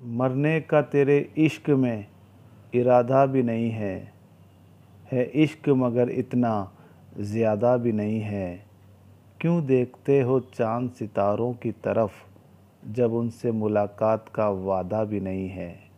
मरने का तेरे इश्क में इरादा भी नहीं है। है इश्क मगर इतना ज़्यादा भी नहीं है। क्यों देखते हो चाँद सितारों की तरफ़ जब उनसे मुलाकात का वादा भी नहीं है?